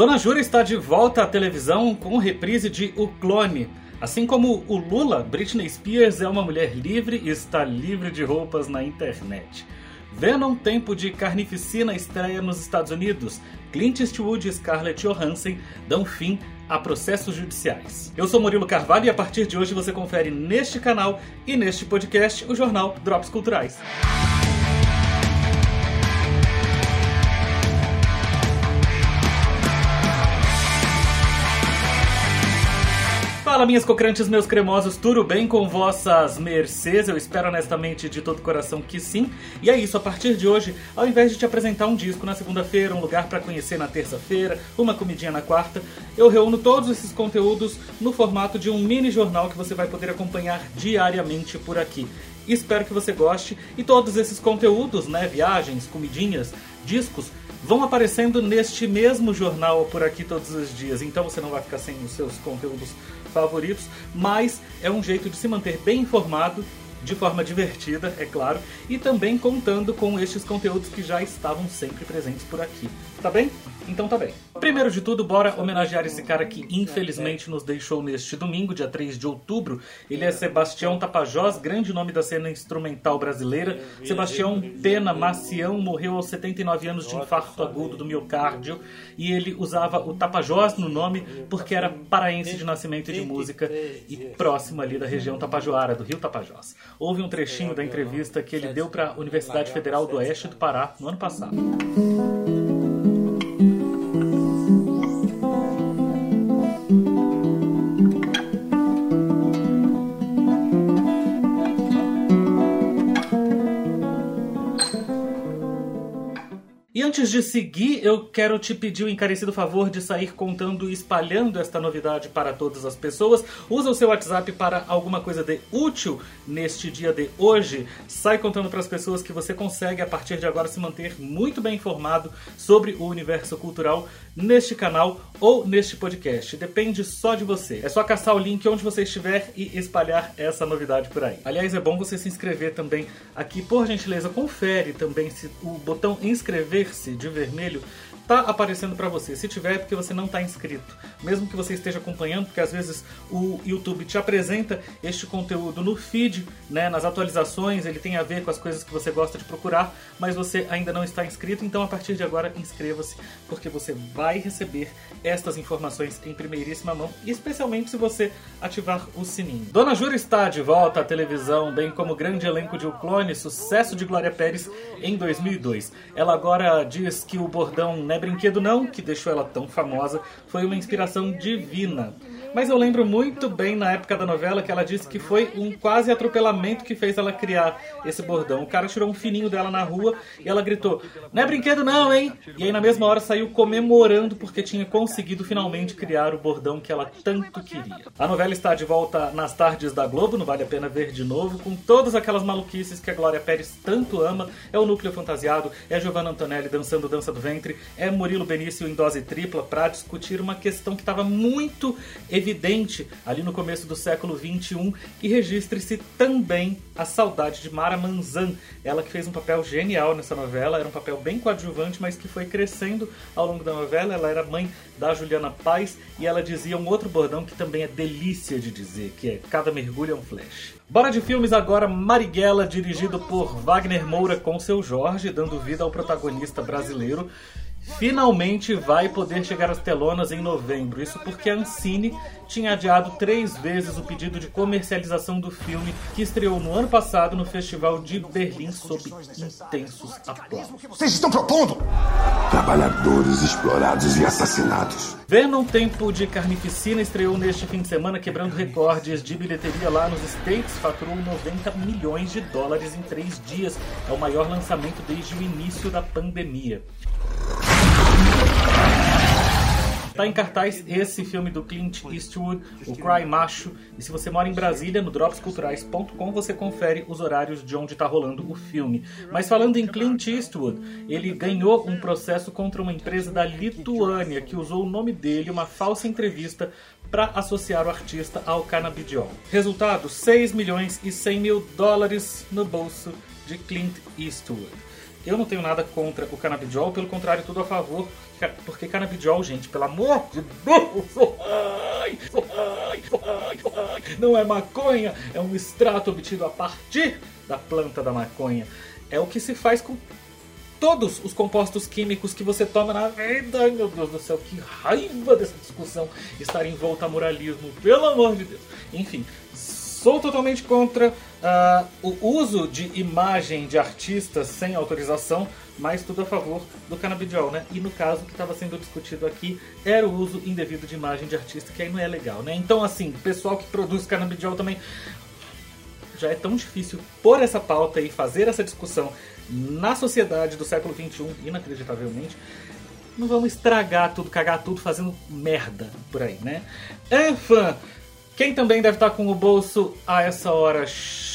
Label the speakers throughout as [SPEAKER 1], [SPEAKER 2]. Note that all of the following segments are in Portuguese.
[SPEAKER 1] Dona Jura está de volta à televisão com reprise de O Clone. Assim como o Lula, Britney Spears é uma mulher livre e está livre de roupas na internet. Venom Tempo de Carnificina estreia nos Estados Unidos. Clint Eastwood e Scarlett Johansson dão fim a processos judiciais. Eu sou Murilo Carvalho e a partir de hoje você confere neste canal e neste podcast o jornal Drops Culturais. Fala, minhas cocrantes, meus cremosos, tudo bem com vossas mercês? Eu espero honestamente de todo coração que sim. E é isso, a partir de hoje, ao invés de te apresentar um disco na segunda-feira, um lugar para conhecer na terça-feira, uma comidinha na quarta, eu reúno todos esses conteúdos no formato de um mini jornal que você vai poder acompanhar diariamente por aqui. Espero que você goste e todos esses conteúdos, né, viagens, comidinhas, discos, vão aparecendo neste mesmo jornal por aqui todos os dias. Então você não vai ficar sem os seus conteúdos favoritos, mas é um jeito de se manter bem informado de forma divertida, é claro, e também contando com estes conteúdos que já estavam sempre presentes por aqui. Tá bem? Então tá bem. Primeiro de tudo, bora homenagear esse cara que infelizmente nos deixou neste domingo, dia 3 de outubro. Ele é Sebastião Tapajós, grande nome da cena instrumental brasileira. Sebastião Pena Macião morreu aos 79 anos de infarto agudo do miocárdio e ele usava o Tapajós no nome porque era paraense de nascimento e de música e próximo ali da região tapajoara, do Rio Tapajós. Houve um trechinho da entrevista que ele deu para a Universidade Federal do Oeste do Pará no ano passado. Antes de seguir, eu quero te pedir o encarecido favor de sair contando e espalhando esta novidade para todas as pessoas. Usa o seu WhatsApp para alguma coisa de útil neste dia de hoje. Sai contando para as pessoas que você consegue, a partir de agora, se manter muito bem informado sobre o universo cultural neste canal ou neste podcast. Depende só de você. É só caçar o link onde você estiver e espalhar essa novidade por aí. Aliás, é bom você se inscrever também aqui. Por gentileza, confere também se o botão inscrever-se de vermelho está aparecendo para você. Se tiver, é porque você não está inscrito. Mesmo que você esteja acompanhando, porque às vezes o YouTube te apresenta este conteúdo no feed, né, nas atualizações, ele tem a ver com as coisas que você gosta de procurar, mas você ainda não está inscrito, então a partir de agora inscreva-se, porque você vai receber estas informações em primeiríssima mão, especialmente se você ativar o sininho. Dona Jura está de volta à televisão, bem como o grande elenco de O Clone, sucesso de Glória Pérez em 2002. Ela agora diz que o bordão né, brinquedo não, que deixou ela tão famosa, foi uma inspiração divina. Mas eu lembro muito bem na época da novela que ela disse que foi um quase atropelamento que fez ela criar esse bordão. O cara tirou um fininho dela na rua e ela gritou: Não é brinquedo, não, hein? E aí na mesma hora saiu comemorando porque tinha conseguido finalmente criar o bordão que ela tanto queria. A novela está de volta nas tardes da Globo, não vale a pena ver de novo, com todas aquelas maluquices que a Glória Pérez tanto ama. É o núcleo fantasiado, é Giovanna Antonelli dançando dança do ventre, é Murilo Benício em dose tripla para discutir uma questão que estava muito evidente ali no começo do século 21 e registre-se também a saudade de Mara Manzan, ela que fez um papel genial nessa novela, era um papel bem coadjuvante, mas que foi crescendo ao longo da novela. Ela era mãe da Juliana Paz e ela dizia um outro bordão que também é delícia de dizer, que é cada mergulho é um flash. Bora de filmes agora, Marighella, dirigido por Wagner Moura com seu Jorge, dando vida ao protagonista brasileiro finalmente vai poder chegar às telonas em novembro. Isso porque a Ancine tinha adiado três vezes o pedido de comercialização do filme, que estreou no ano passado no Festival de Berlim sob intensos aplausos.
[SPEAKER 2] O que vocês estão propondo? Trabalhadores explorados e assassinados.
[SPEAKER 1] Venom Tempo de Carnificina estreou neste fim de semana, quebrando recordes de bilheteria lá nos States, faturou 90 milhões de dólares em três dias. É o maior lançamento desde o início da pandemia. Está em cartaz esse filme do Clint Eastwood, o Cry Macho. E se você mora em Brasília, no dropsculturais.com, você confere os horários de onde está rolando o filme. Mas falando em Clint Eastwood, ele ganhou um processo contra uma empresa da Lituânia que usou o nome dele, uma falsa entrevista, para associar o artista ao canabidiol. Resultado: 6 milhões e 100 mil dólares no bolso de Clint Eastwood. Eu não tenho nada contra o canabidiol, pelo contrário, tudo a favor, porque canabidiol, gente, pelo amor de Deus, não é maconha, é um extrato obtido a partir da planta da maconha. É o que se faz com todos os compostos químicos que você toma na vida. Ai meu Deus do céu, que raiva dessa discussão estar em volta a moralismo, pelo amor de Deus. Enfim, Sou totalmente contra uh, o uso de imagem de artistas sem autorização, mas tudo a favor do canabidiol, né? E no caso que estava sendo discutido aqui era o uso indevido de imagem de artista, que aí não é legal, né? Então, assim, pessoal que produz canabidiol também já é tão difícil pôr essa pauta e fazer essa discussão na sociedade do século XXI, inacreditavelmente. Não vamos estragar tudo, cagar tudo fazendo merda por aí, né? Enfim, quem também deve estar com o bolso a essa hora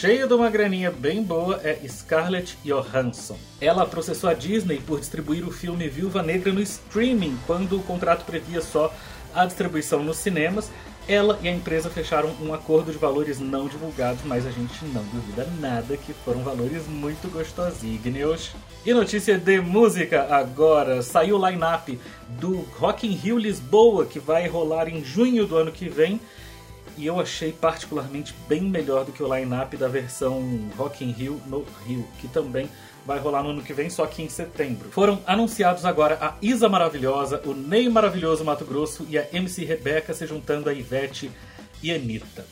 [SPEAKER 1] cheio de uma graninha bem boa é Scarlett Johansson. Ela processou a Disney por distribuir o filme Viúva Negra no streaming, quando o contrato previa só a distribuição nos cinemas. Ela e a empresa fecharam um acordo de valores não divulgados, mas a gente não duvida nada que foram valores muito gostosinhos. E notícia de música agora. Saiu o line-up do Rock in Rio Lisboa, que vai rolar em junho do ano que vem e eu achei particularmente bem melhor do que o line-up da versão Rock in Rio no Rio, que também vai rolar no ano que vem, só que em setembro. Foram anunciados agora a Isa Maravilhosa, o Ney Maravilhoso Mato Grosso e a MC Rebeca se juntando a Ivete e Anitta.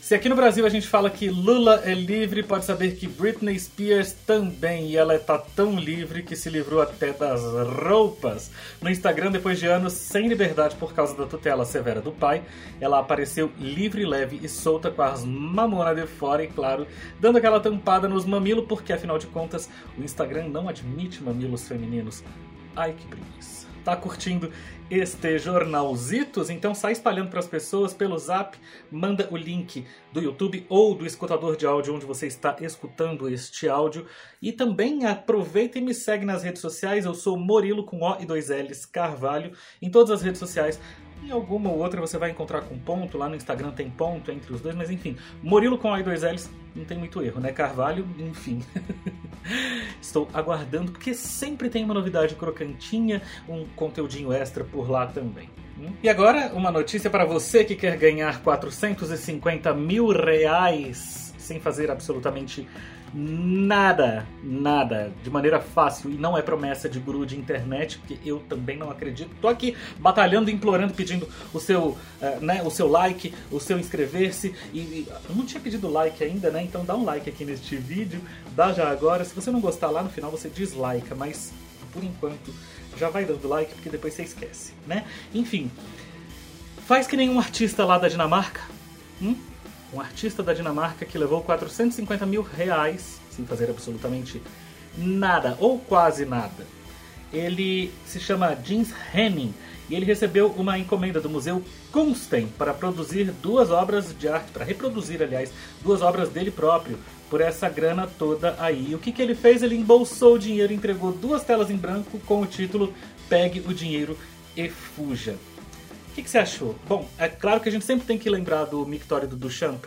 [SPEAKER 1] Se aqui no Brasil a gente fala que Lula é livre, pode saber que Britney Spears também, e ela está tão livre que se livrou até das roupas. No Instagram, depois de anos sem liberdade por causa da tutela severa do pai, ela apareceu livre, leve e solta com as mamonas de fora e, claro, dando aquela tampada nos mamilos, porque afinal de contas o Instagram não admite mamilos femininos. Ai que preguiça. Tá curtindo este jornalzitos, então sai espalhando para as pessoas pelo zap, manda o link do YouTube ou do escutador de áudio onde você está escutando este áudio. E também aproveita e me segue nas redes sociais, eu sou Morilo com O e dois L's Carvalho, em todas as redes sociais. Em alguma ou outra você vai encontrar com ponto, lá no Instagram tem ponto entre os dois, mas enfim, Morilo com e dois L's, não tem muito erro, né? Carvalho, enfim. Estou aguardando, porque sempre tem uma novidade crocantinha, um conteúdinho extra por lá também. Hum? E agora, uma notícia para você que quer ganhar 450 mil reais sem fazer absolutamente nada, nada, de maneira fácil e não é promessa de guru de internet, que eu também não acredito. Tô aqui batalhando, implorando, pedindo o seu, uh, né, o seu like, o seu inscrever-se e, e, eu não tinha pedido like ainda, né? Então dá um like aqui neste vídeo, dá já agora. Se você não gostar lá no final você dislike, mas por enquanto já vai dando like porque depois você esquece, né? Enfim, faz que nem um artista lá da Dinamarca. Hum? Um artista da Dinamarca que levou 450 mil reais, sem fazer absolutamente nada, ou quase nada. Ele se chama Jens Henning e ele recebeu uma encomenda do Museu Kunsten para produzir duas obras de arte, para reproduzir, aliás, duas obras dele próprio, por essa grana toda aí. O que, que ele fez? Ele embolsou o dinheiro, entregou duas telas em branco com o título Pegue o dinheiro e fuja. Que, que, você achou? Bom, é claro que a gente sempre tem que lembrar do mictório do Duchamp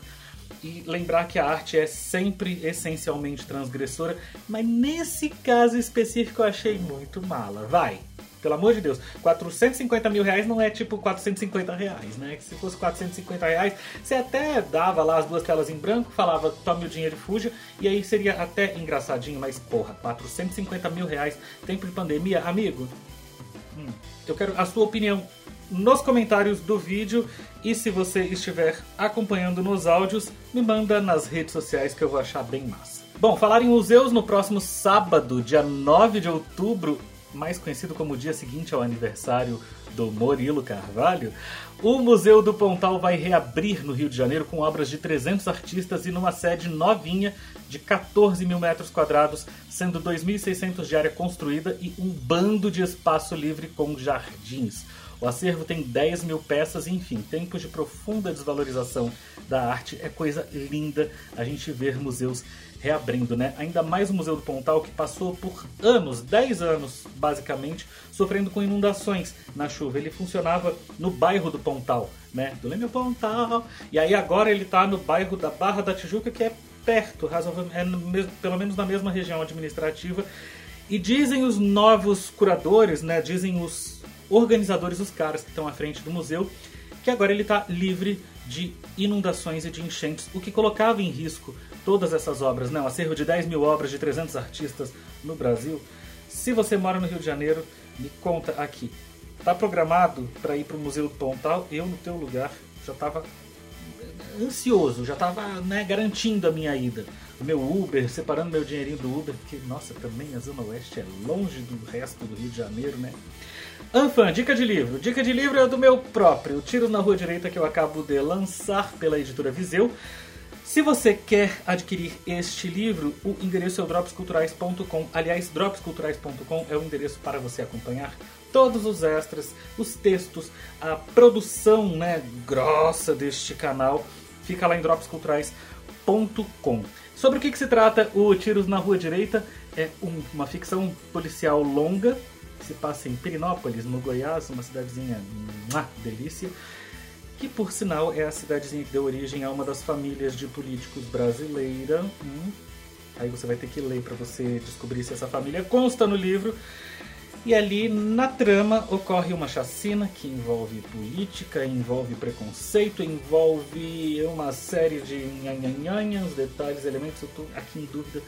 [SPEAKER 1] e lembrar que a arte é sempre essencialmente transgressora, mas nesse caso específico eu achei muito mala. Vai! Pelo amor de Deus, 450 mil reais não é tipo 450 reais, né? Se fosse 450 reais, você até dava lá as duas telas em branco, falava tome o dinheiro e fuja, e aí seria até engraçadinho, mas porra, 450 mil reais, tempo de pandemia, amigo, hum, eu quero a sua opinião nos comentários do vídeo e se você estiver acompanhando nos áudios, me manda nas redes sociais que eu vou achar bem massa. Bom, falar em museus no próximo sábado, dia 9 de outubro, mais conhecido como o dia seguinte ao aniversário do Murilo Carvalho, o Museu do Pontal vai reabrir no Rio de Janeiro com obras de 300 artistas e numa sede novinha de 14 mil metros quadrados, sendo 2.600 de área construída e um bando de espaço livre com jardins. O acervo tem 10 mil peças, enfim, tempos de profunda desvalorização da arte. É coisa linda a gente ver museus reabrindo, né? Ainda mais o Museu do Pontal, que passou por anos, 10 anos basicamente, sofrendo com inundações na chuva. Ele funcionava no bairro do Pontal, né? Do Leme Pontal. E aí agora ele está no bairro da Barra da Tijuca, que é perto, é pelo menos na mesma região administrativa. E dizem os novos curadores, né, dizem os organizadores, os caras que estão à frente do museu, que agora ele está livre de inundações e de enchentes, o que colocava em risco todas essas obras, né? um acervo de 10 mil obras de 300 artistas no Brasil. Se você mora no Rio de Janeiro, me conta aqui. Tá programado para ir para o Museu do Pontal? Eu, no teu lugar, já estava ansioso, já estava né, garantindo a minha ida. O meu Uber, separando meu dinheirinho do Uber, porque, nossa, também a Zona Oeste é longe do resto do Rio de Janeiro, né? Anfan, dica de livro. Dica de livro é do meu próprio, Tiros na Rua Direita, que eu acabo de lançar pela editora Viseu. Se você quer adquirir este livro, o endereço é dropsculturais.com. Aliás, dropsculturais.com é o endereço para você acompanhar todos os extras, os textos, a produção né, grossa deste canal. Fica lá em dropsculturais.com. Sobre o que, que, se trata o Tiros na Rua Direita? É um, uma ficção policial longa se passa em Pirinópolis, no Goiás, uma cidadezinha delícia que por sinal é a cidadezinha que deu origem a uma das famílias de políticos brasileira. Hum. Aí você vai ter que ler para você descobrir se essa família consta no livro. E ali na trama ocorre uma chacina que envolve política, envolve preconceito, envolve uma série de nhanhanhanhas, detalhes, elementos. Eu tô aqui em dúvida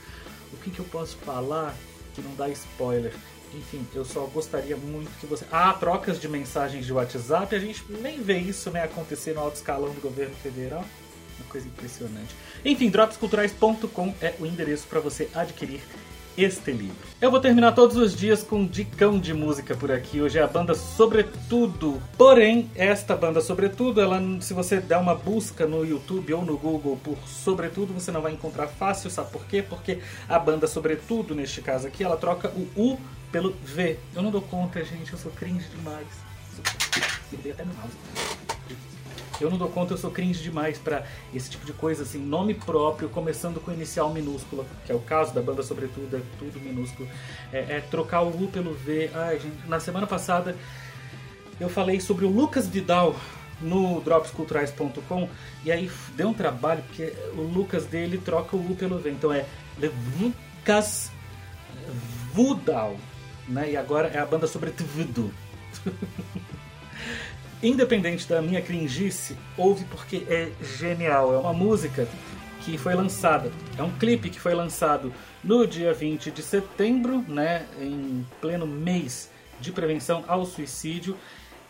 [SPEAKER 1] o que, que eu posso falar que não dá spoiler. Enfim, eu só gostaria muito que você. Ah, trocas de mensagens de WhatsApp, a gente nem vê isso né, acontecer no alto escalão do governo federal. Uma coisa impressionante. Enfim, dropsculturais.com é o endereço para você adquirir este livro. Eu vou terminar todos os dias com um dicão de música por aqui. Hoje é a banda Sobretudo. Porém, esta banda Sobretudo, ela, se você der uma busca no YouTube ou no Google por Sobretudo, você não vai encontrar fácil. Sabe por quê? Porque a banda Sobretudo, neste caso aqui, ela troca o U pelo V. Eu não dou conta, gente, eu sou cringe demais. Até mouse. Eu não dou conta, eu sou cringe demais para esse tipo de coisa, assim, nome próprio, começando com inicial minúscula, que é o caso da banda, sobretudo, é tudo minúsculo. É, é trocar o U pelo V. Ai, gente, na semana passada eu falei sobre o Lucas Vidal no dropsculturais.com e aí deu um trabalho, porque o Lucas dele troca o U pelo V. Então é Lucas Vidal né? E agora é a banda sobre Tvudu. Independente da minha cringice, ouve porque é genial. É uma música que foi lançada, é um clipe que foi lançado no dia 20 de setembro, né, em pleno mês de prevenção ao suicídio.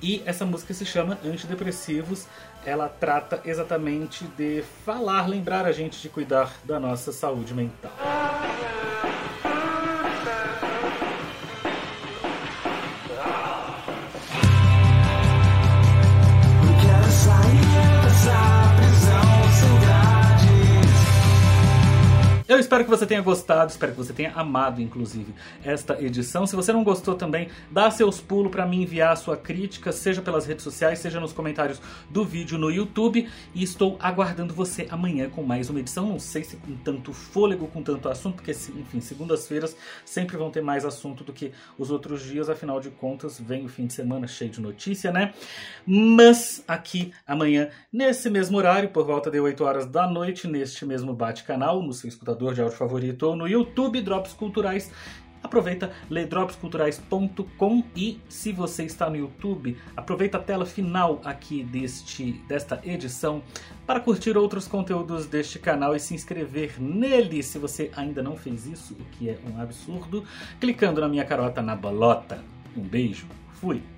[SPEAKER 1] E essa música se chama Antidepressivos. Ela trata exatamente de falar, lembrar a gente de cuidar da nossa saúde mental. Eu espero que você tenha gostado, espero que você tenha amado, inclusive, esta edição. Se você não gostou também, dá seus pulos para me enviar a sua crítica, seja pelas redes sociais, seja nos comentários do vídeo no YouTube. E estou aguardando você amanhã com mais uma edição. Não sei se com tanto fôlego, com tanto assunto, porque, enfim, segundas-feiras sempre vão ter mais assunto do que os outros dias, afinal de contas, vem o fim de semana cheio de notícia, né? Mas aqui amanhã, nesse mesmo horário, por volta de 8 horas da noite, neste mesmo bate-canal, no seu escutador de áudio favorito ou no YouTube Drops Culturais. Aproveita ledropsculturais.com e se você está no YouTube, aproveita a tela final aqui deste desta edição para curtir outros conteúdos deste canal e se inscrever nele se você ainda não fez isso, o que é um absurdo, clicando na minha carota na bolota. Um beijo, fui!